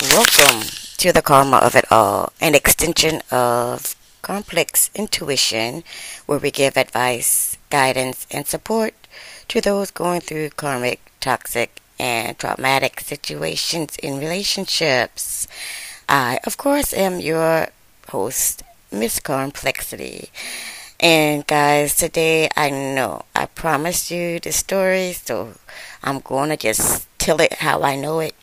Welcome to the Karma of It All, an extension of complex intuition where we give advice, guidance, and support to those going through karmic, toxic, and traumatic situations in relationships. I, of course, am your host, Miss Complexity. And guys, today I know I promised you the story, so I'm going to just tell it how I know it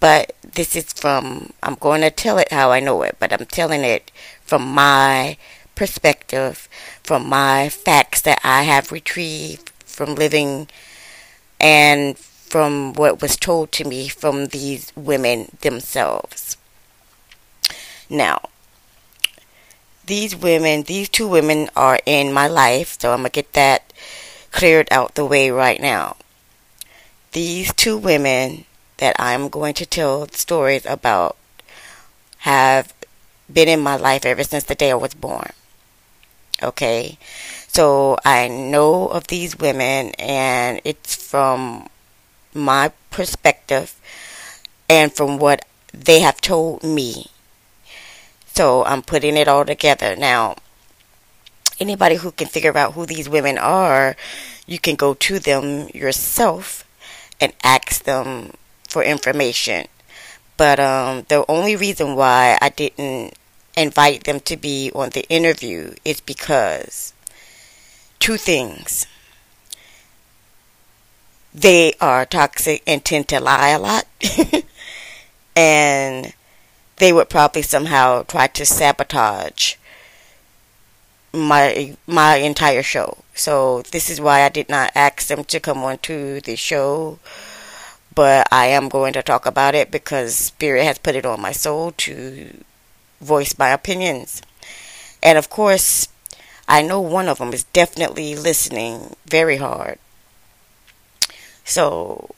but this is from, I'm going to tell it how I know it, but I'm telling it from my perspective, from my facts that I have retrieved from living and from what was told to me from these women themselves. Now, these women, these two women are in my life, so I'm going to get that cleared out the way right now. These two women that I'm going to tell stories about have been in my life ever since the day I was born. Okay? So I know of these women, and it's from my perspective and from what they have told me. So I'm putting it all together. Now, anybody who can figure out who these women are, you can go to them yourself and ask them for information. But um, the only reason why I didn't invite them to be on the interview is because two things. They are toxic and tend to lie a lot. and they would probably somehow try to sabotage my my entire show. So this is why I did not ask them to come on to the show but I am going to talk about it because Spirit has put it on my soul to voice my opinions. And of course, I know one of them is definitely listening very hard. So,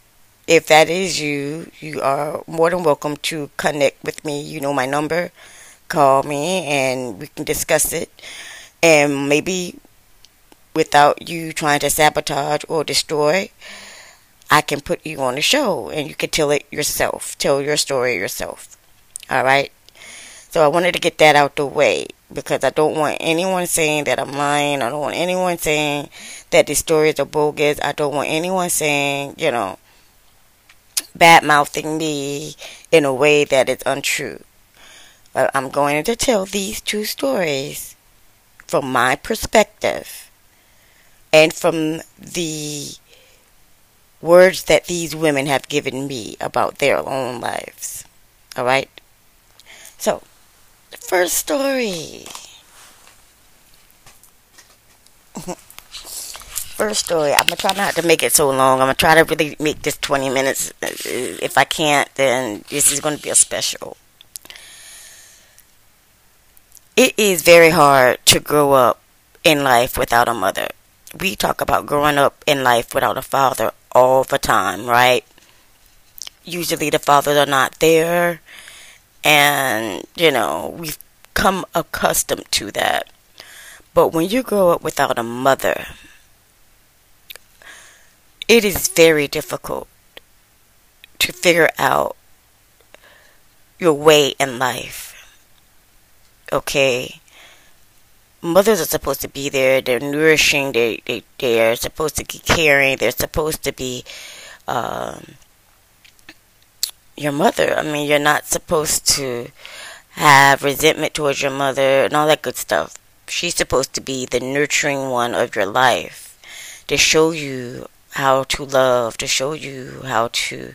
if that is you, you are more than welcome to connect with me. You know my number. Call me and we can discuss it. And maybe without you trying to sabotage or destroy, I can put you on the show and you can tell it yourself, tell your story yourself. All right? So I wanted to get that out the way because I don't want anyone saying that I'm lying. I don't want anyone saying that the stories are bogus. I don't want anyone saying, you know, bad mouthing me in a way that is untrue. But I'm going to tell these two stories from my perspective and from the words that these women have given me about their own lives. All right? So, first story. first story. I'm to try not to make it so long. I'm to try to really make this 20 minutes. If I can't, then this is to be a special. It is very hard to grow up in life without a mother. We talk about growing up in life without a father all the time, right? Usually the fathers are not there, and you know, we've come accustomed to that. But when you grow up without a mother, it is very difficult to figure out your way in life. Okay? Mothers are supposed to be there. They're nourishing. They they they are supposed to be caring. They're supposed to be um, your mother. I mean, you're not supposed to have resentment towards your mother and all that good stuff. She's supposed to be the nurturing one of your life to show you how to love, to show you how to,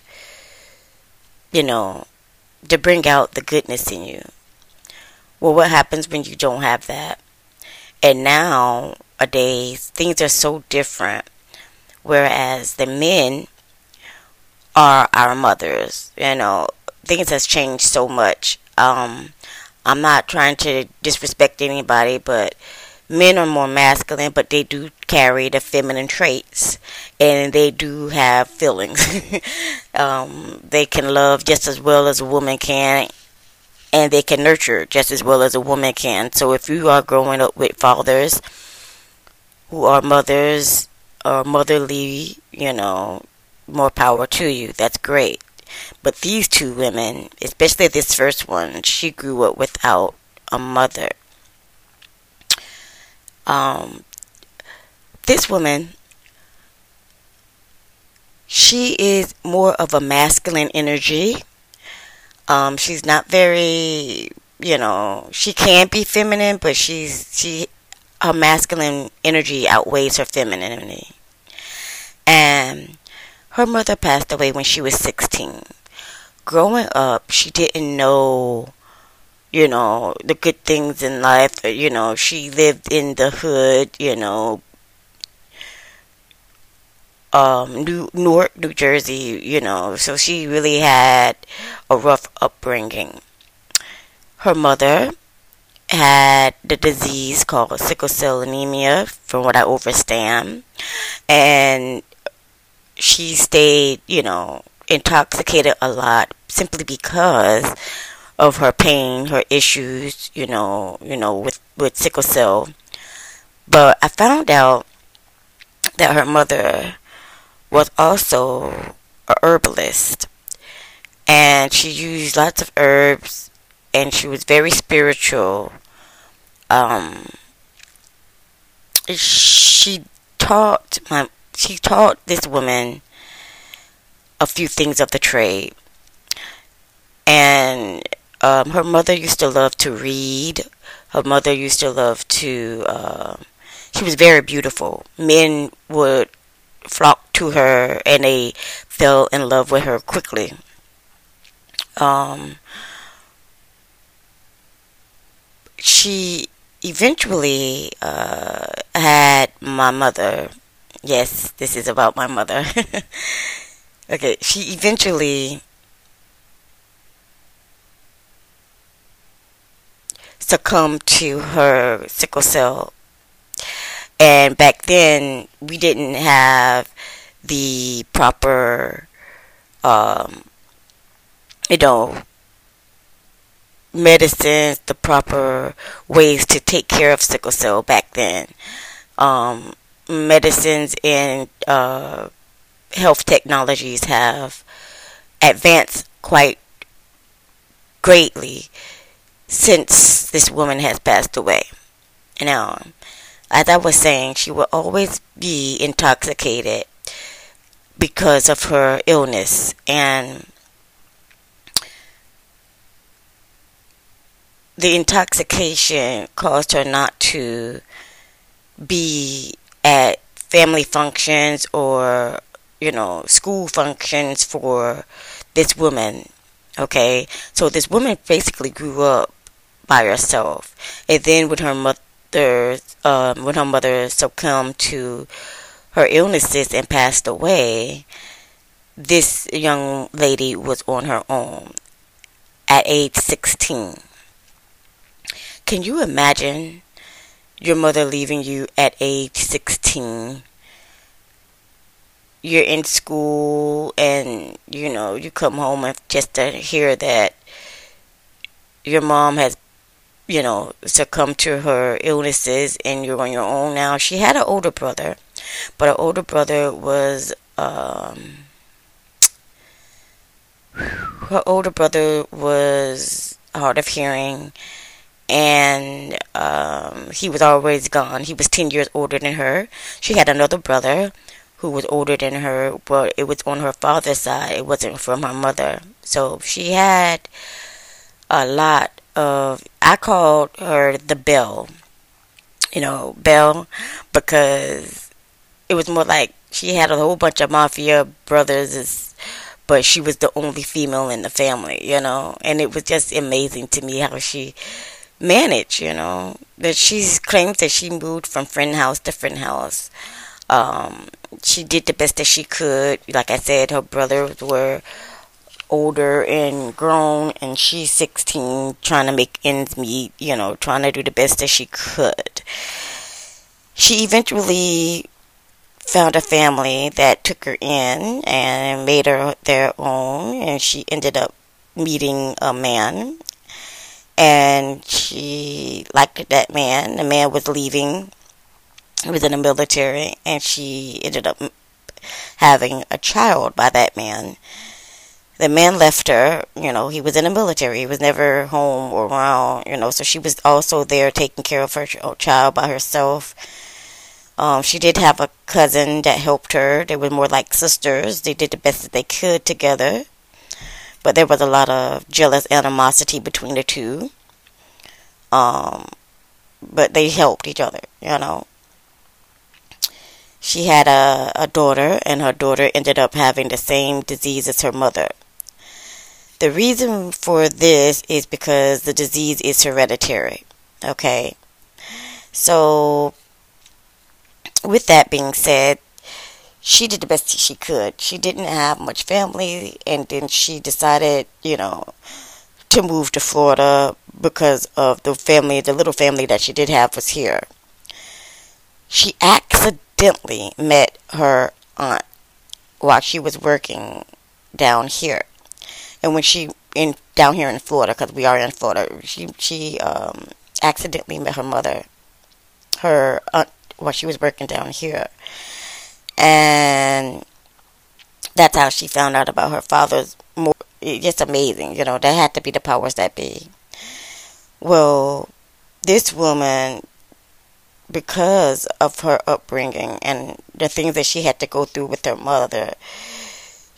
you know, to bring out the goodness in you. Well, what happens when you don't have that? And now a nowadays, things are so different. Whereas the men are our mothers, you know, things has changed so much. Um, I'm not trying to disrespect anybody, but men are more masculine, but they do carry the feminine traits, and they do have feelings. um, they can love just as well as a woman can, and they can nurture just as well as a woman can. So if you are growing up with fathers who are mothers or motherly, you know, more power to you. That's great. But these two women, especially this first one, she grew up without a mother. Um, this woman, she is more of a masculine energy. Um, she's not very, you know, she can't be feminine, but she's she her masculine energy outweighs her femininity. And her mother passed away when she was 16. Growing up, she didn't know, you know, the good things in life. You know, she lived in the hood, you know, um, New Newark, New Jersey, you know, so she really had a rough upbringing. Her mother had the disease called sickle cell anemia, from what I understand, and she stayed, you know, intoxicated a lot simply because of her pain, her issues, you know, you know, with with sickle cell. But I found out that her mother was also a herbalist and she used lots of herbs and she was very spiritual um she taught my she taught this woman a few things of the trade. And um, her mother used to love to read. Her mother used to love to. Uh, she was very beautiful. Men would flock to her, and they fell in love with her quickly. Um, she eventually uh, had my mother Yes, this is about my mother. okay, she eventually succumbed to her sickle cell. And back then, we didn't have the proper, um, you know, medicines, the proper ways to take care of sickle cell back then. Um, medicines and uh, health technologies have advanced quite greatly since this woman has passed away. Now, as I was saying, she will always be intoxicated because of her illness. And the intoxication caused her not to be at family functions or you know school functions for this woman okay? So this woman basically grew up by herself. And then when her mother um, when her mother succumbed to her illnesses and passed away this young lady was on her own at age 16 can you imagine your mother leaving you at age 16 you're in school and you know you come home and just to hear that your mom has you know succumbed to her illnesses and you're on your own now she had an older brother but her older brother was um her older brother was hard of hearing and um, he was always gone. He was 10 years older than her. She had another brother who was older than her, but it was on her father's side. It wasn't from her mother. So she had a lot I called her the Belle, you know, Belle, because it was more like she had a whole bunch of mafia brothers, but she was the only female in the family, you know, and it was just amazing to me how she managed, you know. That she claims that she moved from friend house to friend house. Um, she did the best that she could. Like I said, her brothers were older and grown, and she's 16, trying to make ends meet, you know, trying to do the best that she could. She eventually found a family that took her in and made her their own, and she ended up meeting a man and she liked that man. The man was leaving. He was in the military, and she ended up having a child by that man. The man left her. You know, he was in the military. He was never home or around. You know, so she was also there taking care of her child by herself. Um, she did have a cousin that helped her. They were more like sisters. They did the best that they could together. But there was a lot of jealous animosity between the two. Um, but they helped each other, you know. She had a, a daughter, and her daughter ended up having the same disease as her mother. The reason for this is because the disease is hereditary. Okay. So with that being said, she did the best she could. She didn't have much family, and then she decided, you know, to move to Florida because of the family, the little family that she did have was here. She accidentally met her aunt while she was working down here, and when she in down here in Florida, because we are in Florida, she she um, accidentally met her mother, her aunt while she was working down here. And that's how she found out about her father's more just amazing, you know, that had to be the powers that be. Well, this woman because of her upbringing and the things that she had to go through with her mother,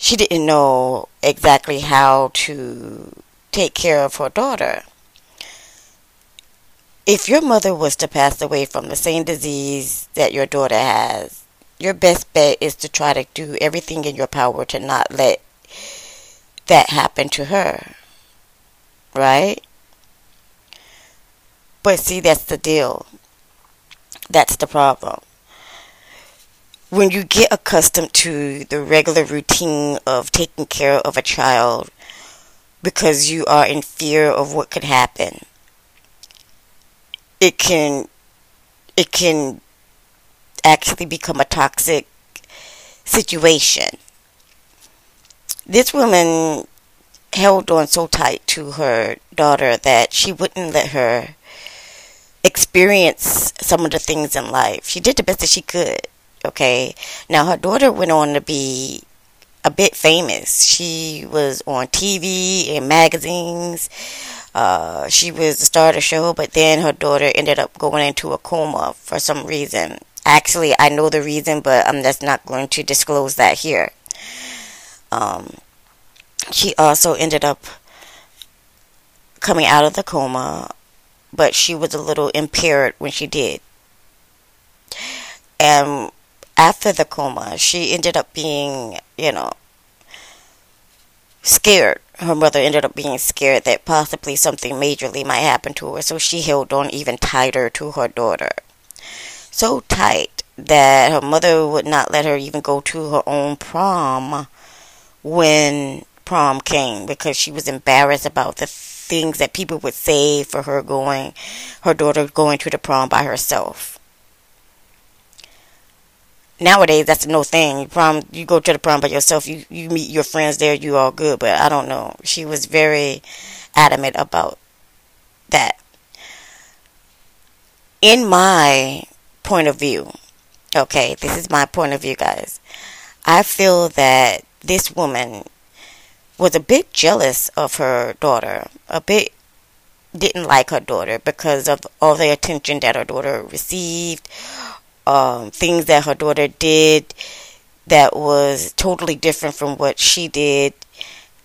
she didn't know exactly how to take care of her daughter if your mother was to pass away from the same disease that your daughter has, your best bet is to try to do everything in your power to not let that happen to her. Right? But see, that's the deal. That's the problem. When you get accustomed to the regular routine of taking care of a child because you are in fear of what could happen, it can it can actually become a toxic situation. This woman held on so tight to her daughter that she wouldn't let her experience some of the things in life. She did the best that she could. Okay. Now her daughter went on to be a bit famous. She was on TV and magazines. Uh, she was the star of the show, but then her daughter ended up going into a coma for some reason. Actually, I know the reason, but I'm just not going to disclose that here. Um, she also ended up coming out of the coma, but she was a little impaired when she did. And after the coma, she ended up being, you know, scared. Her mother ended up being scared that possibly something majorly might happen to her, so she held on even tighter to her daughter. So tight that her mother would not let her even go to her own prom when prom came because she was embarrassed about the things that people would say for her going, her daughter going to the prom by herself nowadays that's no thing. Prom, you go to the prom by yourself. You you meet your friends there. You all good. But I don't know. She was very adamant about that. In my point of view, okay, this is my point of view, guys. I feel that this woman was a bit jealous of her daughter, a bit didn't like her daughter because of all the attention that her daughter received, um, things that her daughter did that was totally different from what she did.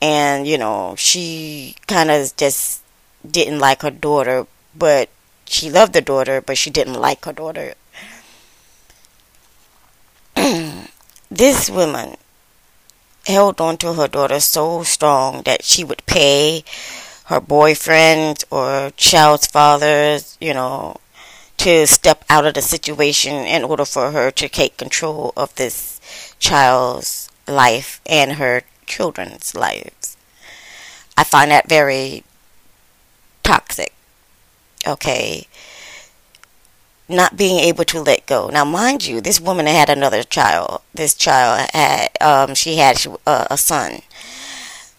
And, you know, she kind of just didn't like her daughter, but she loved the daughter, but she didn't like her daughter. this woman held on to her daughter so strong that she would pay her boyfriend or child's fathers, you know, to step out of the situation in order for her to take control of this child's life and her children's lives. I find that very toxic. Okay. Not being able to let go. Now, mind you, this woman had another child. This child had, um, she had a, a son.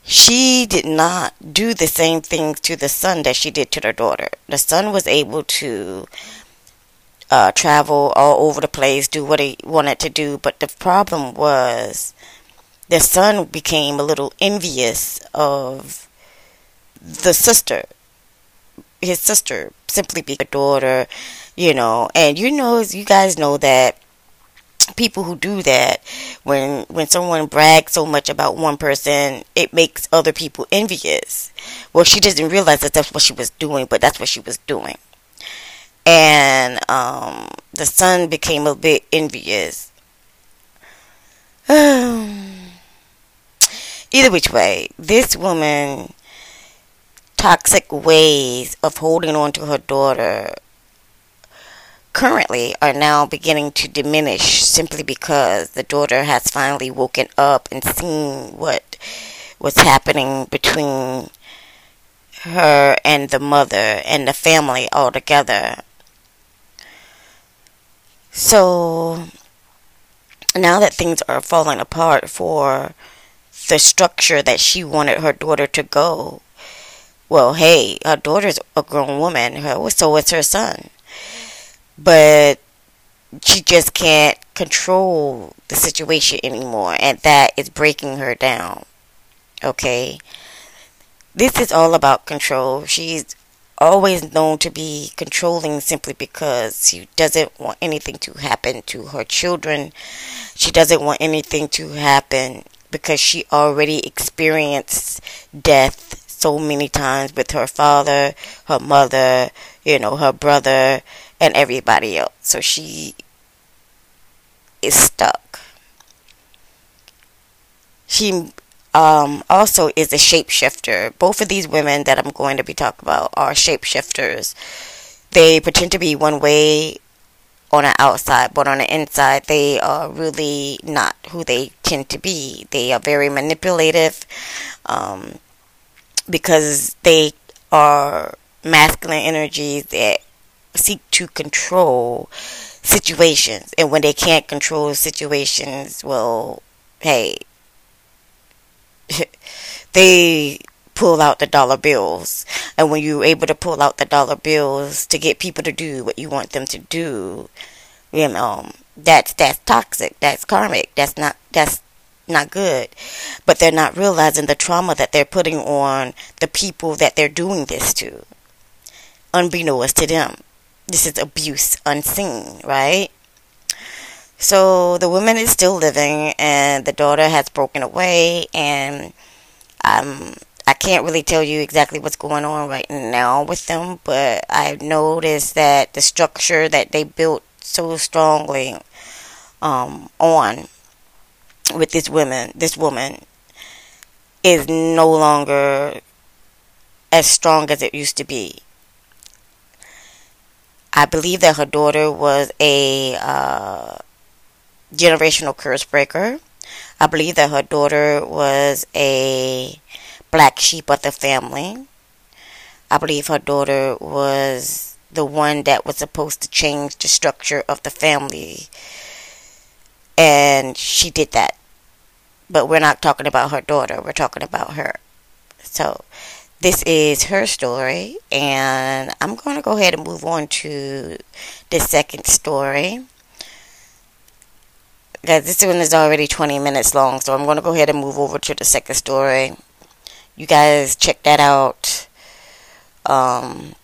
She did not do the same things to the son that she did to her daughter. The son was able to uh, travel all over the place, do what he wanted to do. But the problem was the son became a little envious of the sister, his sister, simply be a daughter, you know. And you know, you guys know that people who do that when when someone brags so much about one person it makes other people envious well she doesn't realize that that's what she was doing but that's what she was doing and um, the son became a bit envious either which way this woman toxic ways of holding on to her daughter currently are now beginning to diminish simply because the daughter has finally woken up and seen what was happening between her and the mother and the family altogether. So now that things are falling apart for the structure that she wanted her daughter to go, well, hey, her daughter's a grown woman, so is her son but she just can't control the situation anymore, and that is breaking her down. Okay? This is all about control. She's always known to be controlling simply because she doesn't want anything to happen to her children. She doesn't want anything to happen because she already experienced death so many times with her father, her mother, you know, her brother, and everybody else. So she is stuck. She um, also is a shapeshifter. Both of these women that I'm going to be talking about are shapeshifters. They pretend to be one way on the outside, but on the inside, they are really not who they tend to be. They are very manipulative um, because they are masculine energies that seek to control situations. And when they can't control situations, well, hey, they pull out the dollar bills. And when you're able to pull out the dollar bills to get people to do what you want them to do, you know, that's that's toxic. That's karmic. That's not that's not good. But they're not realizing the trauma that they're putting on the people that they're doing this to, unbeknownst to them this is abuse unseen, right? So the woman is still living, and the daughter has broken away, and um, I can't really tell you exactly what's going on right now with them, but I've noticed that the structure that they built so strongly um, on with this woman, this woman, is no longer as strong as it used to be. I believe that her daughter was a uh, generational curse breaker. I believe that her daughter was a black sheep of the family. I believe her daughter was the one that was supposed to change the structure of the family. And she did that. But we're not talking about her daughter, we're talking about her. So this is her story, and I'm going to go ahead and move on to the second story. Guys, this one is already 20 minutes long, so I'm going to go ahead and move over to the second story. You guys check that out. Um,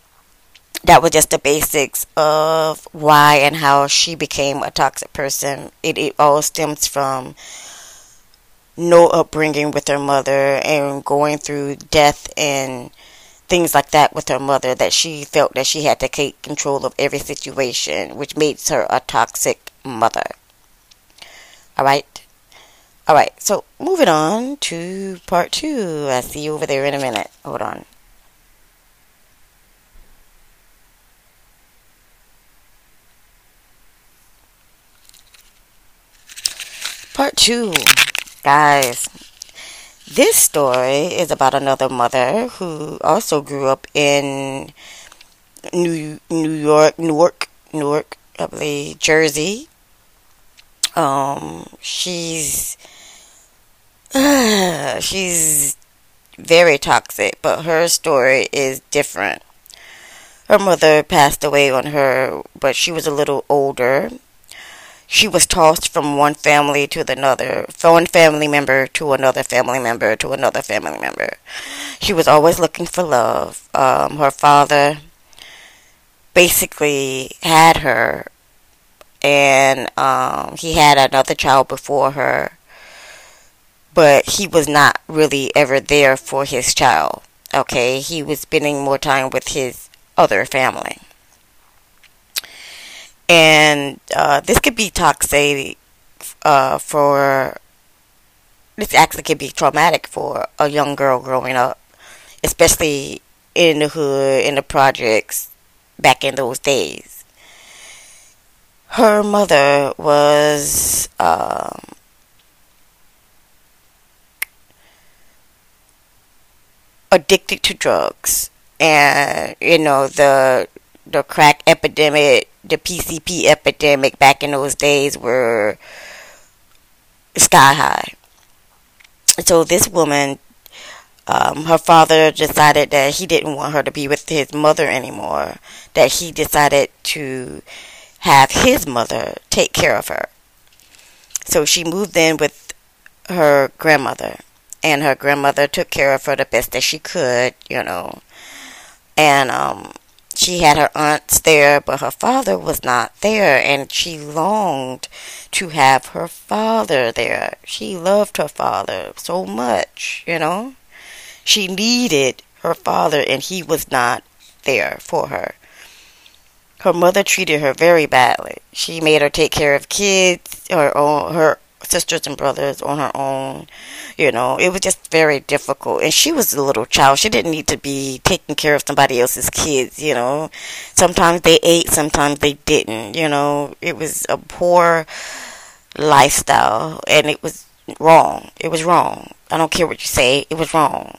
that was just the basics of why and how she became a toxic person. It, it all stems from no upbringing with her mother and going through death and things like that with her mother that she felt that she had to take control of every situation, which makes her a toxic mother. All right. All right. So moving on to part two. I'll see you over there in a minute. Hold on. Part two guys, this story is about another mother who also grew up in New New York, Newark, Newark, I believe, Jersey. Um, she's she's very toxic, but her story is different. Her mother passed away on her, but she was a little older she was tossed from one family to another, from one family member to another family member to another family member. She was always looking for love. Um, her father basically had her, and um, he had another child before her, but he was not really ever there for his child. Okay, he was spending more time with his other family and uh, this could be toxic uh, for this actually could be traumatic for a young girl growing up, especially in the hood, in the projects back in those days. Her mother was um, addicted to drugs, and you know the the crack epidemic the PCP epidemic back in those days were sky high. So this woman, um, her father decided that he didn't want her to be with his mother anymore. That he decided to have his mother take care of her. So she moved in with her grandmother, and her grandmother took care of her the best that she could, you know. And um, she had her aunts there, but her father was not there, and she longed to have her father there. She loved her father so much, you know. She needed her father, and he was not there for her. Her mother treated her very badly. She made her take care of kids, her own, her sisters and brothers on her own. You know, it was just very difficult. And she was a little child. She didn't need to be taking care of somebody else's kids, you know. Sometimes they ate, sometimes they didn't, you know. It was a poor lifestyle and it was wrong. It was wrong. I don't care what you say, it was wrong.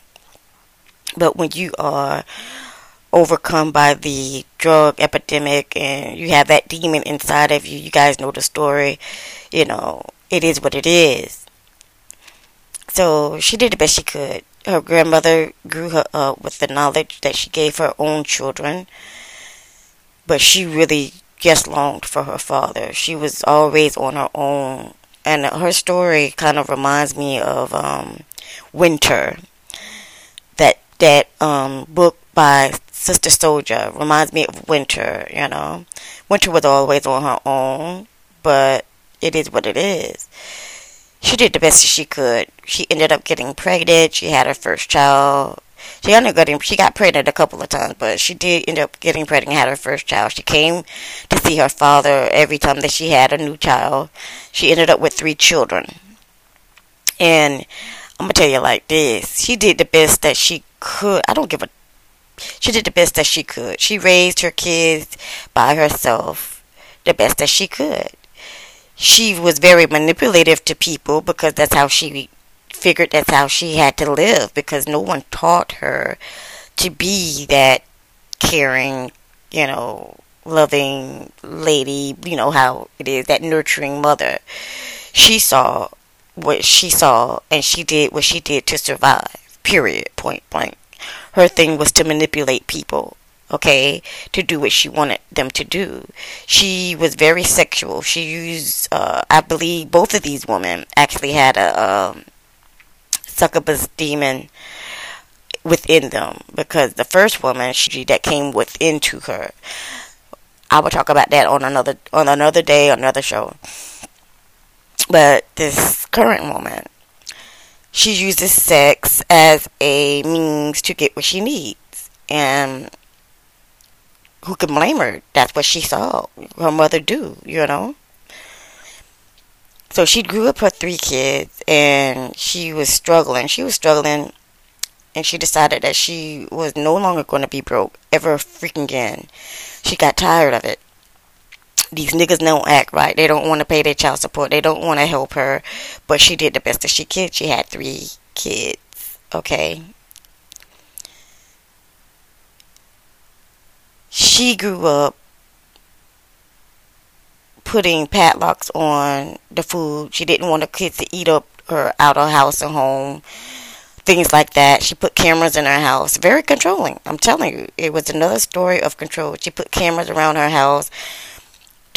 But when you are overcome by the drug epidemic and you have that demon inside of you, you guys know the story, you know, it is what it is. So she did the best she could. Her grandmother grew her up with the knowledge that she gave her own children, but she really just longed for her father. She was always on her own, and her story kind of reminds me of um, Winter. That that um, book by Sister Souljah reminds me of Winter. You know, Winter was always on her own, but it is what it is. She did the best she could. She ended up getting pregnant. She had her first child. She getting, she got pregnant a couple of times, but she did end up getting pregnant and had her first child. She came to see her father every time that she had a new child. She ended up with three children. And I'm gonna tell you like this. She did the best that she could. I don't give a she did the best that she could. She raised her kids by herself the best that she could she was very manipulative to people because that's how she figured that's how she had to live because no one taught her to be that caring, you know, loving lady, you know how it is, that nurturing mother. She saw what she saw and she did what she did to survive. Period. Point blank. Her thing was to manipulate people okay, to do what she wanted them to do. She was very sexual. She used, uh, I believe, both of these women actually had a um, succubus demon within them because the first woman she that came within to her. I will talk about that on another on another day, another show. But this current woman, she uses sex as a means to get what she needs. And who can blame her? That's what she saw her mother do, you know? So she grew up her three kids and she was struggling. She was struggling and she decided that she was no longer going to be broke ever freaking again. She got tired of it. These niggas don't act right. They don't want to pay their child support. They don't want to help her. But she did the best that she could. She had three kids. Okay? she grew up putting padlocks on the food. She didn't want the kids to eat up her out of house and home. Things like that. She put cameras in her house. Very controlling. I'm telling you. It was another story of control. She put cameras around her house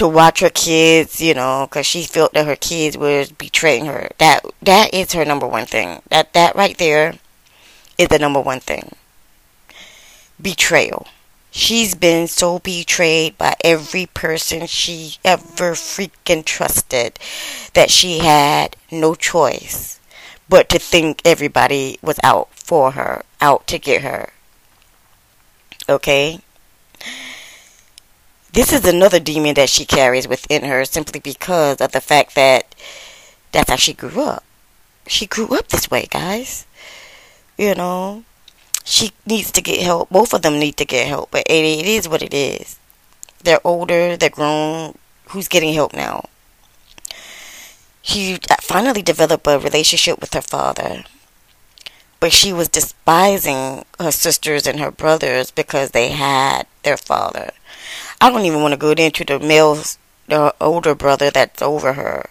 to watch her kids, you know, because she felt that her kids were betraying her. That that is her number one thing. That that right there is the number one thing. Betrayal. She's been so betrayed by every person she ever freaking trusted that she had no choice but to think everybody was out for her, out to get her. Okay? This is another demon that she carries within her simply because of the fact that that's how she grew up. She grew up this way, guys. You know, she needs to get help. Both of them need to get help, but it, it is what it is. They're older, they're grown. Who's getting help now? She finally developed a relationship with her father, but she was despising her sisters and her brothers because they had their father. I don't even want to go into the male, the older brother that's over her,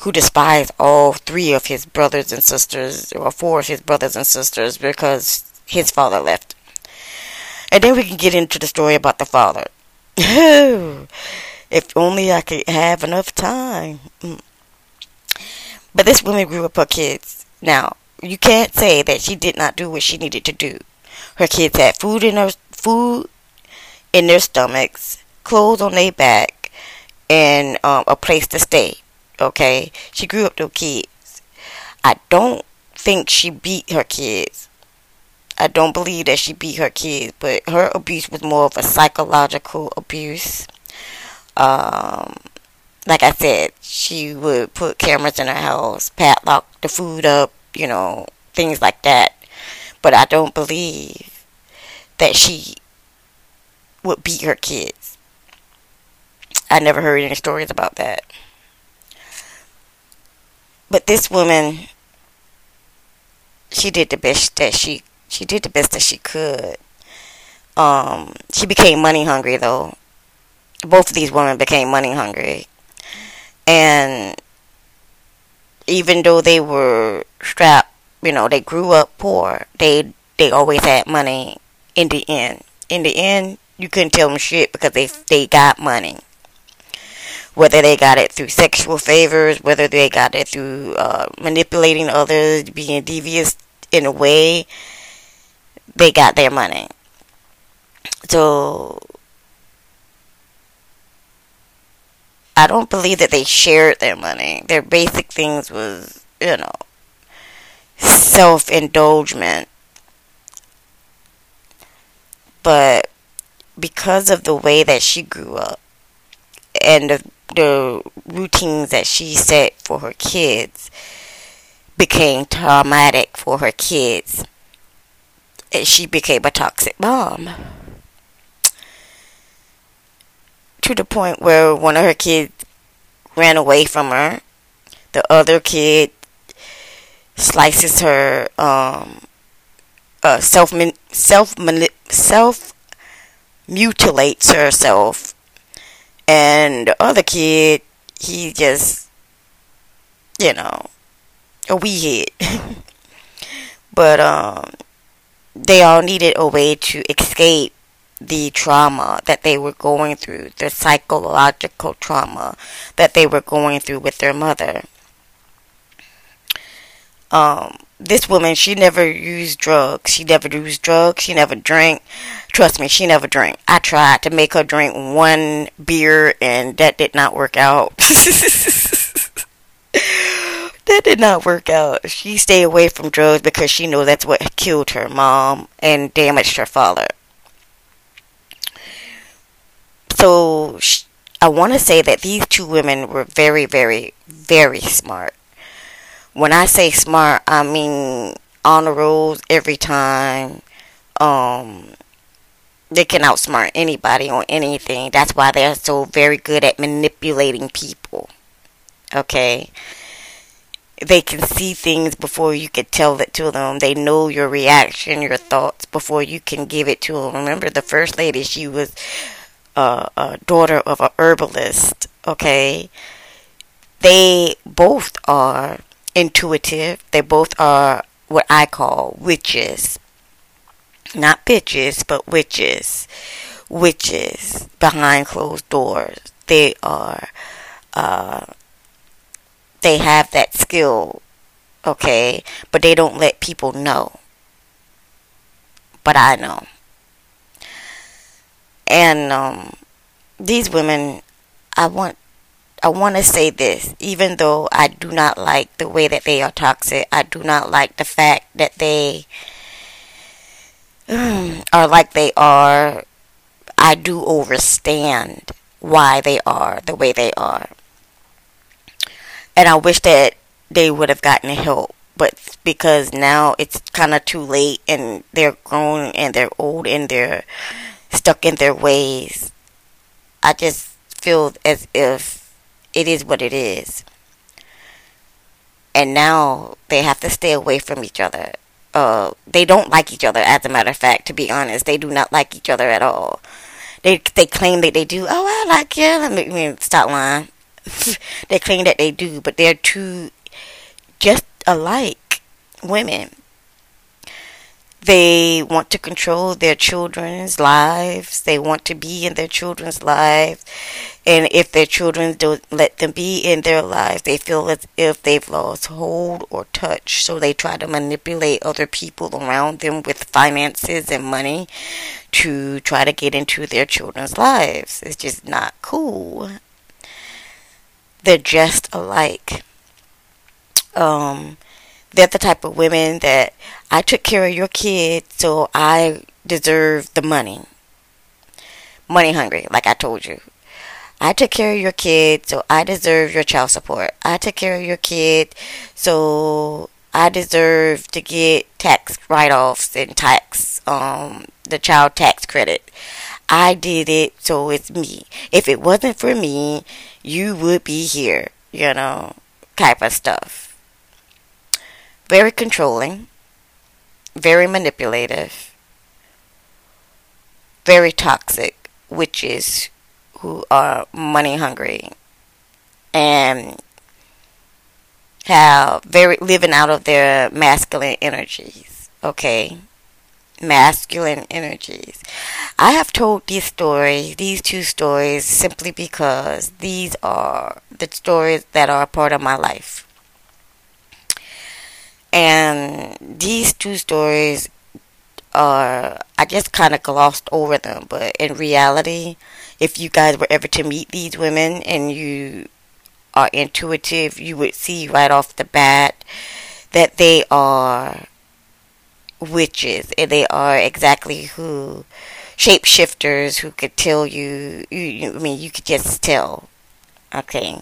who despised all three of his brothers and sisters, or four of his brothers and sisters, because his father left. And then we can get into the story about the father. if only I could have enough time. But this woman grew up her kids. Now, you can't say that she did not do what she needed to do. Her kids had food in her food in their stomachs, clothes on their back, and um, a place to stay. Okay, she grew up those kids. I don't think she beat her kids. I don't believe that she beat her kids, but her abuse was more of a psychological abuse. Um, like I said, she would put cameras in her house, padlock the food up, you know, things like that. But I don't believe that she would beat her kids. I never heard any stories about that. But this woman, she did the best that she she did the best that she could. Um, she became money hungry though. Both of these women became money hungry. And even though they were strapped, you know, they grew up poor, they they always had money in the end. In the end, you couldn't tell them shit because they they got money. Whether they got it through sexual favors, whether they got it through uh, manipulating others, being devious in a way, they got their money. So I don't believe that they shared their money. Their basic things was, you know, self-indulgence. But because of the way that she grew up and the, the routines that she set for her kids became traumatic for her kids and she became a toxic mom. To the point where one of her kids ran away from her. The other kid slices her um, uh, self self self mutilates herself, and the other kid he just you know a wee but um they all needed a way to escape the trauma that they were going through, the psychological trauma that they were going through with their mother. Um, this woman, she never used drugs. She never used drugs. She never drank. Trust me, she never drank. I tried to make her drink one beer, and that did not work out. that did not work out. She stayed away from drugs because she knew that's what killed her mom and damaged her father. So I want to say that these two women were very, very, very smart. When I say smart, I mean on the rules every time. Um, they can outsmart anybody on anything. That's why they're so very good at manipulating people. Okay? they can see things before you can tell it to them. They know your reaction, your thoughts before you can give it to them. Remember, the first lady, she was uh, a daughter of a herbalist. Okay, they both are intuitive. They both are what I call witches, not bitches, but witches. Witches behind closed doors. they are uh, they have that skill, okay, but they don't let people know. But I know. And um, these women, I want I want to say this, even though I do not like the way that they are toxic, I do not like the fact that they are like they are. I do understand why they are the way they are. And I wish that they would have gotten help, but because now it's kind of too late and they're grown and they're old and they're stuck in their ways. I just feel as if it is what it is. And now they have to stay away from each other. Uh, they don't like each other, as a matter of fact, to be honest. They do not like each other at all. They they claim that they do. Oh, I like you. Let me, me stop lying. they claim that they do, but they're two just alike women. They want to control their children's lives. They want to be in their children's lives. And if their children don't let them be in their lives, they feel as if they've lost hold or touch. So they try to manipulate other people around them with finances and money to try to get into their children's lives. It's just not cool. They're just alike. Um, they're the type of women that I took care of your kid, so I deserve the money. Money hungry, like I told you. I took care of your kid, so I deserve your child support. I took care of your kid, so I deserve to get tax write-offs and tax, um, the child tax credit. I did it, so it's me. If it wasn't for me, you would be here, you know, type of stuff very controlling, very manipulative, very toxic witches who are money hungry and have very living out of their masculine energies. Okay. Masculine energies. I have told these stories, these two stories, simply because these are the stories that are a part of my life. And these two stories are, I just kind of glossed over them, but in reality, if you guys were ever to meet these women and you are intuitive, you would see right off the bat that they are witches and they are exactly who shapeshifters who could tell you, you, you I mean you could just tell okay?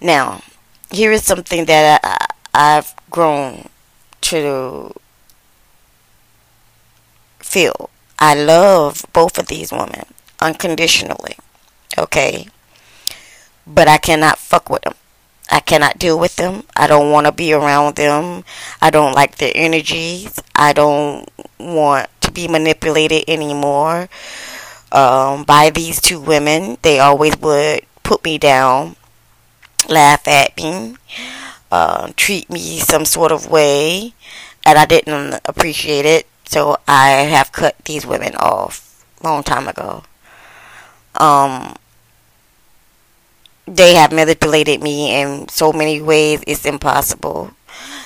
Now here is something that I, I've grown to feel. I love both of these women unconditionally. Okay? But I cannot fuck with them. I cannot deal with them. I don't want to be around them. I don't like their energies. I don't want to be manipulated anymore um, by these two women. They always would put me down, laugh at me uh, treat me some sort of way, and I didn't appreciate it. So I have cut these women off long time ago. Um, they have manipulated me in so many ways it's impossible.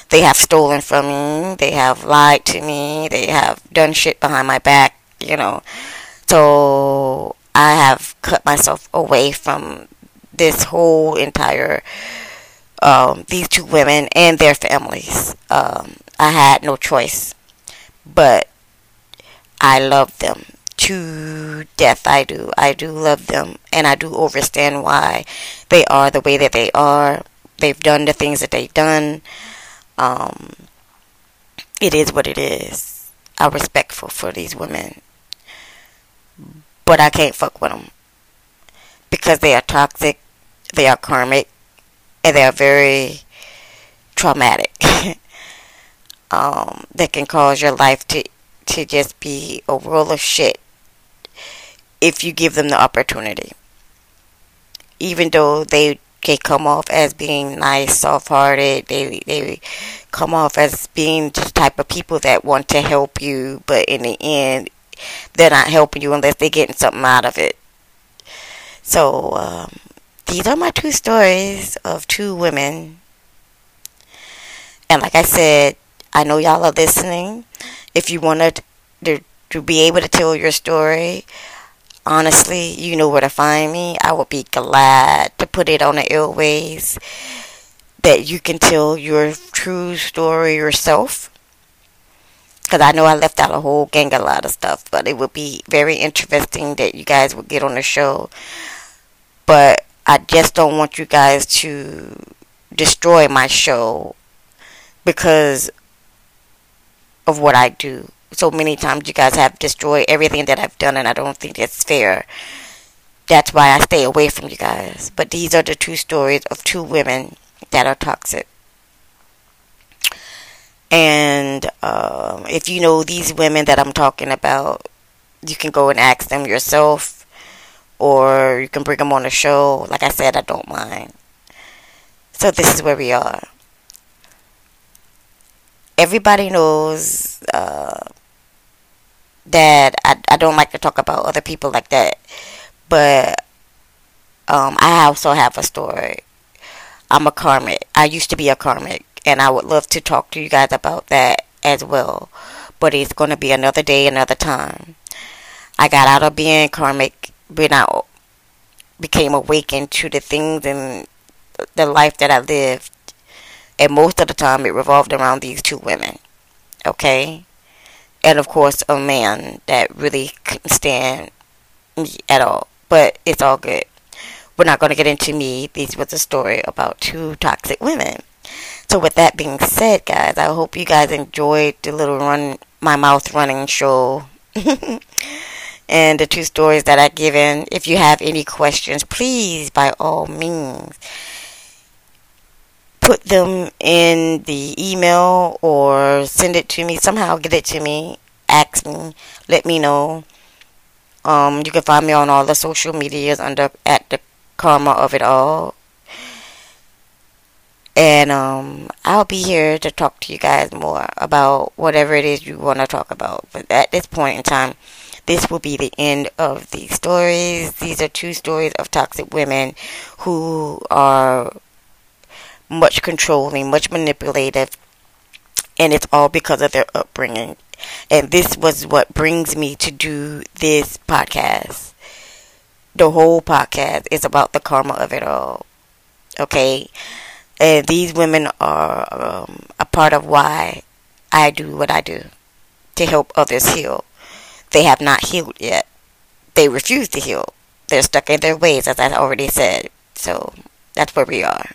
They have stolen from me. They have lied to me. They have done shit behind my back, you know. So I have cut myself away from this whole entire um, these two women and their families. Um, I had no choice, but I love them to death. I do. I do love them, and I do understand why they are the way that they are. They've done the things that they've done. Um, it is what it is. I'm respectful for these women, but I can't fuck with them because they are toxic. They are karmic and they are very traumatic. um, that can cause your life to to just be a roll of shit if you give them the opportunity. Even though they they come off as being nice, soft-hearted, they they come off as being the type of people that want to help you, but in the end, they're not helping you unless they're getting something out of it. So, um, these are my two stories of two women. And like I said, I know y'all are listening. If you want to, to be able to tell your story, honestly, you know where to find me. I would be glad to put it on the airways that you can tell your true story yourself. Because I know I left out a whole gang of a lot of stuff, but it would be very interesting that you guys would get on the show. But I just don't want you guys to destroy my show because of what I do. So many times you guys have destroyed everything that I've done, and I don't think it's fair. That's why I stay away from you guys. But these are the two stories of two women that are toxic. And um, if you know these women that I'm talking about, you can go and ask them yourself, or you can bring them on the show. Like I said, I don't mind. So this is where we are. Everybody knows uh, that I, I don't like to talk about other people like that, but um, I also have a story. I'm a karmic. I used to be a karmic and I would love to talk to you guys about that as well. But it's going to be another day, another time. I got out of being karmic when I became awakened to the things and the life that I lived. And most of the time, it revolved around these two women. Okay? And of course, a man that really couldn't stand me at all. But it's all good. We're not going to get into me. This was a story about two toxic women. So with that being said, guys, I hope you guys enjoyed the little run my mouth running show. and the two stories that I've given. If you have any questions, please by all means put them in the email or send it to me. Somehow get it to me. Ask me. Let me know. Um, you can find me on all the social medias under at the karma of it all. And um, I'll be here to talk to you guys more about whatever it is you want to talk about. But at this point in time, this will be the end of these stories. These are two stories of toxic women who are much controlling, much manipulative, and it's all because of their upbringing. And this was what brings me to do this podcast. The whole podcast is about the karma of it all. Okay? And these women are um, a part of why I do what I do to help others heal. They have not healed yet. They refuse to heal. They're stuck in their ways, as I already said. So that's where we are.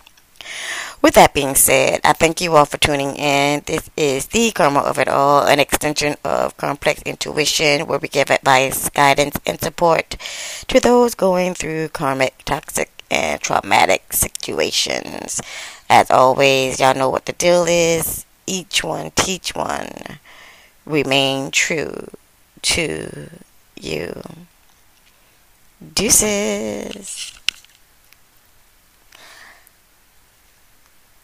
With that being said, I thank you all for tuning in. This is the Karma of It All, an extension of Complex Intuition, where we give advice, guidance, and support to those going through karmic, toxic, and traumatic situations. As always, y'all know what the deal is. Each one teach one. Remain true to you. Deuces.